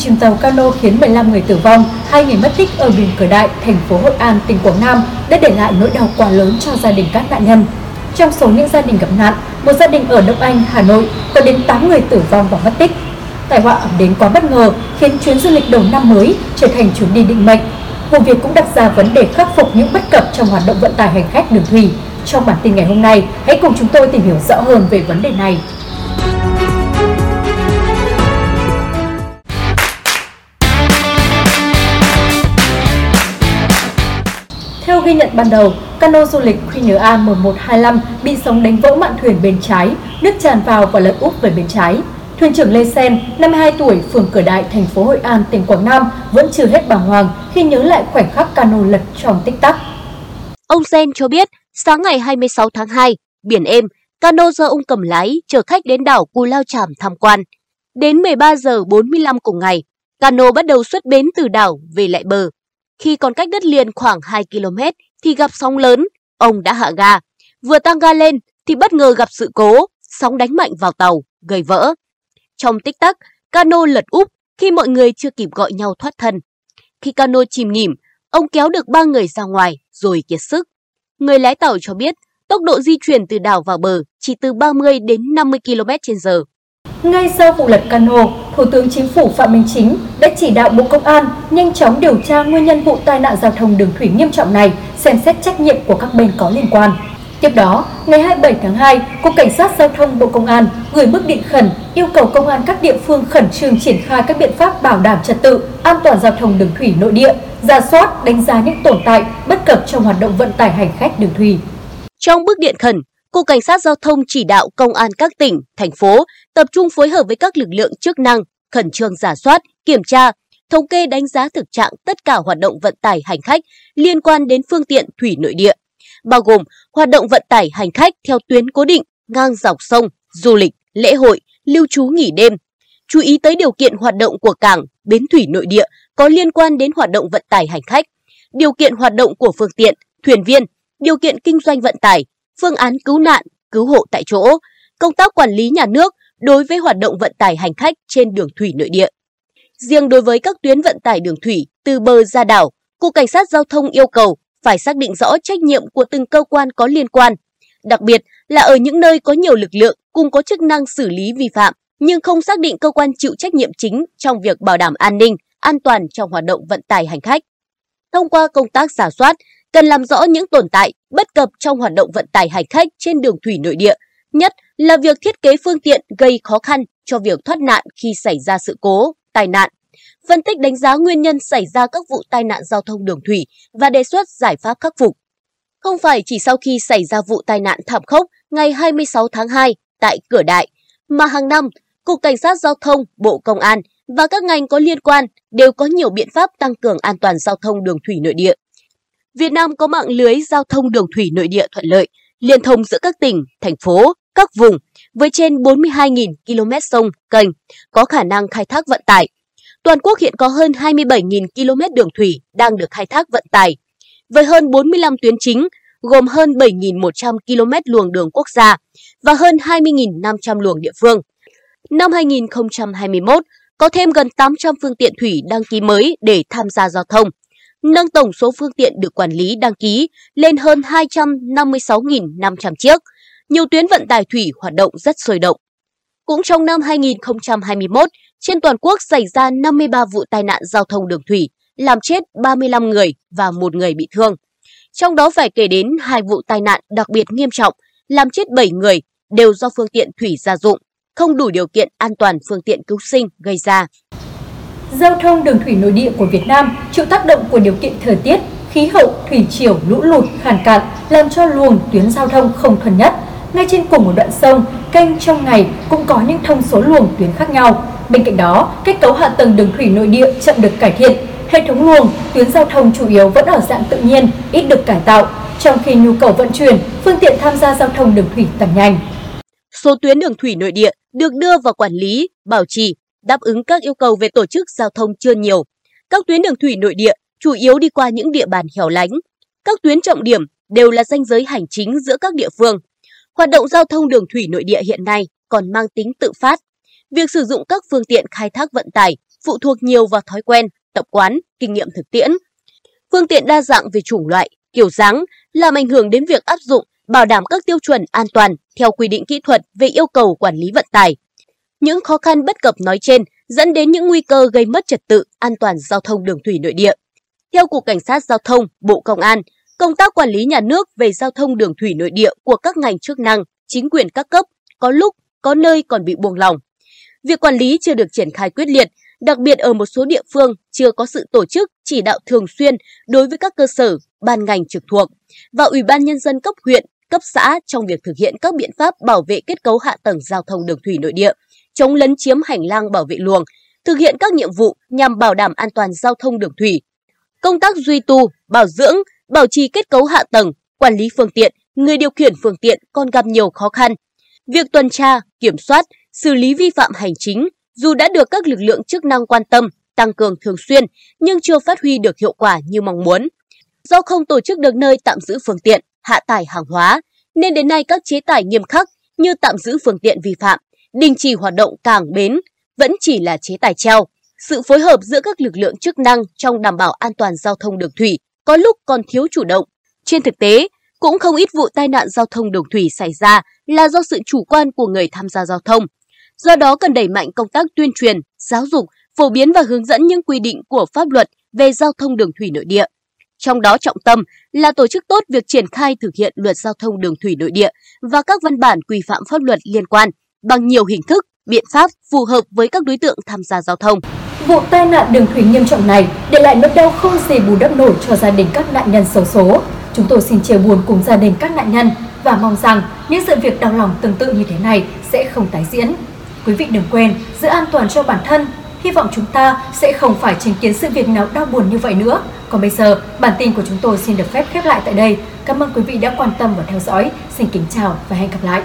chìm tàu cano khiến 15 người tử vong, hai người mất tích ở biển Cửa Đại, thành phố Hội An, tỉnh Quảng Nam đã để lại nỗi đau quá lớn cho gia đình các nạn nhân. Trong số những gia đình gặp nạn, một gia đình ở Đông Anh, Hà Nội có đến 8 người tử vong và mất tích. Tai họa ập đến quá bất ngờ khiến chuyến du lịch đầu năm mới trở thành chuyến đi định mệnh. Vụ việc cũng đặt ra vấn đề khắc phục những bất cập trong hoạt động vận tải hành khách đường thủy. Trong bản tin ngày hôm nay, hãy cùng chúng tôi tìm hiểu rõ hơn về vấn đề này. Theo ghi nhận ban đầu, cano du lịch Queen A 1125 bị sóng đánh vỡ mạn thuyền bên trái, nước tràn vào và lật úp về bên trái. Thuyền trưởng Lê Sen, 52 tuổi, phường Cửa Đại, thành phố Hội An, tỉnh Quảng Nam vẫn chưa hết bàng hoàng khi nhớ lại khoảnh khắc cano lật trong tích tắc. Ông Sen cho biết, sáng ngày 26 tháng 2, biển êm, cano do ông cầm lái chở khách đến đảo Cù Lao Chàm tham quan. Đến 13 giờ 45 cùng ngày, cano bắt đầu xuất bến từ đảo về lại bờ. Khi còn cách đất liền khoảng 2 km thì gặp sóng lớn, ông đã hạ ga. Vừa tăng ga lên thì bất ngờ gặp sự cố, sóng đánh mạnh vào tàu, gây vỡ. Trong tích tắc, cano lật úp khi mọi người chưa kịp gọi nhau thoát thân. Khi cano chìm nghỉm, ông kéo được ba người ra ngoài rồi kiệt sức. Người lái tàu cho biết tốc độ di chuyển từ đảo vào bờ chỉ từ 30 đến 50 km h ngay sau vụ lật cano, Thủ tướng Chính phủ Phạm Minh Chính đã chỉ đạo Bộ Công an nhanh chóng điều tra nguyên nhân vụ tai nạn giao thông đường thủy nghiêm trọng này, xem xét trách nhiệm của các bên có liên quan. Tiếp đó, ngày 27 tháng 2, Cục Cảnh sát Giao thông Bộ Công an gửi bức điện khẩn yêu cầu công an các địa phương khẩn trương triển khai các biện pháp bảo đảm trật tự, an toàn giao thông đường thủy nội địa, ra soát, đánh giá những tồn tại, bất cập trong hoạt động vận tải hành khách đường thủy. Trong bức điện khẩn, Cục Cảnh sát Giao thông chỉ đạo công an các tỉnh, thành phố tập trung phối hợp với các lực lượng chức năng, khẩn trương giả soát, kiểm tra, thống kê đánh giá thực trạng tất cả hoạt động vận tải hành khách liên quan đến phương tiện thủy nội địa, bao gồm hoạt động vận tải hành khách theo tuyến cố định, ngang dọc sông, du lịch, lễ hội, lưu trú nghỉ đêm. Chú ý tới điều kiện hoạt động của cảng, bến thủy nội địa có liên quan đến hoạt động vận tải hành khách, điều kiện hoạt động của phương tiện, thuyền viên, điều kiện kinh doanh vận tải, phương án cứu nạn, cứu hộ tại chỗ, công tác quản lý nhà nước đối với hoạt động vận tải hành khách trên đường thủy nội địa. Riêng đối với các tuyến vận tải đường thủy từ bờ ra đảo, Cục Cảnh sát Giao thông yêu cầu phải xác định rõ trách nhiệm của từng cơ quan có liên quan, đặc biệt là ở những nơi có nhiều lực lượng cùng có chức năng xử lý vi phạm nhưng không xác định cơ quan chịu trách nhiệm chính trong việc bảo đảm an ninh, an toàn trong hoạt động vận tải hành khách. Thông qua công tác giả soát, cần làm rõ những tồn tại, bất cập trong hoạt động vận tải hành khách trên đường thủy nội địa, nhất là việc thiết kế phương tiện gây khó khăn cho việc thoát nạn khi xảy ra sự cố, tai nạn. Phân tích đánh giá nguyên nhân xảy ra các vụ tai nạn giao thông đường thủy và đề xuất giải pháp khắc phục. Không phải chỉ sau khi xảy ra vụ tai nạn thảm khốc ngày 26 tháng 2 tại Cửa Đại, mà hàng năm, Cục Cảnh sát Giao thông, Bộ Công an và các ngành có liên quan đều có nhiều biện pháp tăng cường an toàn giao thông đường thủy nội địa. Việt Nam có mạng lưới giao thông đường thủy nội địa thuận lợi, liên thông giữa các tỉnh, thành phố, các vùng với trên 42.000 km sông, kênh, có khả năng khai thác vận tải. Toàn quốc hiện có hơn 27.000 km đường thủy đang được khai thác vận tải, với hơn 45 tuyến chính, gồm hơn 7.100 km luồng đường quốc gia và hơn 20.500 luồng địa phương. Năm 2021, có thêm gần 800 phương tiện thủy đăng ký mới để tham gia giao thông, nâng tổng số phương tiện được quản lý đăng ký lên hơn 256.500 chiếc. Nhiều tuyến vận tải thủy hoạt động rất sôi động. Cũng trong năm 2021, trên toàn quốc xảy ra 53 vụ tai nạn giao thông đường thủy, làm chết 35 người và một người bị thương. Trong đó phải kể đến hai vụ tai nạn đặc biệt nghiêm trọng, làm chết 7 người, đều do phương tiện thủy gia dụng, không đủ điều kiện an toàn phương tiện cứu sinh gây ra. Giao thông đường thủy nội địa của Việt Nam chịu tác động của điều kiện thời tiết, khí hậu, thủy triều, lũ lụt, khàn cạn làm cho luồng tuyến giao thông không thuần nhất. Ngay trên cùng một đoạn sông, kênh trong ngày cũng có những thông số luồng tuyến khác nhau. Bên cạnh đó, kết cấu hạ tầng đường thủy nội địa chậm được cải thiện. Hệ thống luồng, tuyến giao thông chủ yếu vẫn ở dạng tự nhiên, ít được cải tạo, trong khi nhu cầu vận chuyển, phương tiện tham gia giao thông đường thủy tăng nhanh. Số tuyến đường thủy nội địa được đưa vào quản lý, bảo trì đáp ứng các yêu cầu về tổ chức giao thông chưa nhiều. Các tuyến đường thủy nội địa chủ yếu đi qua những địa bàn hẻo lánh. Các tuyến trọng điểm đều là danh giới hành chính giữa các địa phương. Hoạt động giao thông đường thủy nội địa hiện nay còn mang tính tự phát. Việc sử dụng các phương tiện khai thác vận tải phụ thuộc nhiều vào thói quen, tập quán, kinh nghiệm thực tiễn. Phương tiện đa dạng về chủng loại, kiểu dáng làm ảnh hưởng đến việc áp dụng bảo đảm các tiêu chuẩn an toàn theo quy định kỹ thuật về yêu cầu quản lý vận tải. Những khó khăn bất cập nói trên dẫn đến những nguy cơ gây mất trật tự an toàn giao thông đường thủy nội địa. Theo Cục Cảnh sát Giao thông, Bộ Công an, công tác quản lý nhà nước về giao thông đường thủy nội địa của các ngành chức năng, chính quyền các cấp có lúc, có nơi còn bị buông lỏng. Việc quản lý chưa được triển khai quyết liệt, đặc biệt ở một số địa phương chưa có sự tổ chức chỉ đạo thường xuyên đối với các cơ sở, ban ngành trực thuộc và Ủy ban Nhân dân cấp huyện, cấp xã trong việc thực hiện các biện pháp bảo vệ kết cấu hạ tầng giao thông đường thủy nội địa, chống lấn chiếm hành lang bảo vệ luồng, thực hiện các nhiệm vụ nhằm bảo đảm an toàn giao thông đường thủy. Công tác duy tu, bảo dưỡng, bảo trì kết cấu hạ tầng, quản lý phương tiện, người điều khiển phương tiện còn gặp nhiều khó khăn. Việc tuần tra, kiểm soát, xử lý vi phạm hành chính dù đã được các lực lượng chức năng quan tâm, tăng cường thường xuyên nhưng chưa phát huy được hiệu quả như mong muốn. Do không tổ chức được nơi tạm giữ phương tiện, hạ tải hàng hóa, nên đến nay các chế tài nghiêm khắc như tạm giữ phương tiện vi phạm, đình chỉ hoạt động cảng bến vẫn chỉ là chế tài treo. Sự phối hợp giữa các lực lượng chức năng trong đảm bảo an toàn giao thông đường thủy có lúc còn thiếu chủ động. Trên thực tế, cũng không ít vụ tai nạn giao thông đường thủy xảy ra là do sự chủ quan của người tham gia giao thông. Do đó cần đẩy mạnh công tác tuyên truyền, giáo dục, phổ biến và hướng dẫn những quy định của pháp luật về giao thông đường thủy nội địa. Trong đó trọng tâm là tổ chức tốt việc triển khai thực hiện luật giao thông đường thủy nội địa và các văn bản quy phạm pháp luật liên quan bằng nhiều hình thức, biện pháp phù hợp với các đối tượng tham gia giao thông. Vụ tai nạn đường thủy nghiêm trọng này để lại nỗi đau không gì bù đắp nổi cho gia đình các nạn nhân xấu số. Chúng tôi xin chia buồn cùng gia đình các nạn nhân và mong rằng những sự việc đau lòng tương tự như thế này sẽ không tái diễn. Quý vị đừng quên giữ an toàn cho bản thân. Hy vọng chúng ta sẽ không phải chứng kiến sự việc nào đau buồn như vậy nữa. Còn bây giờ, bản tin của chúng tôi xin được phép khép lại tại đây. Cảm ơn quý vị đã quan tâm và theo dõi. Xin kính chào và hẹn gặp lại.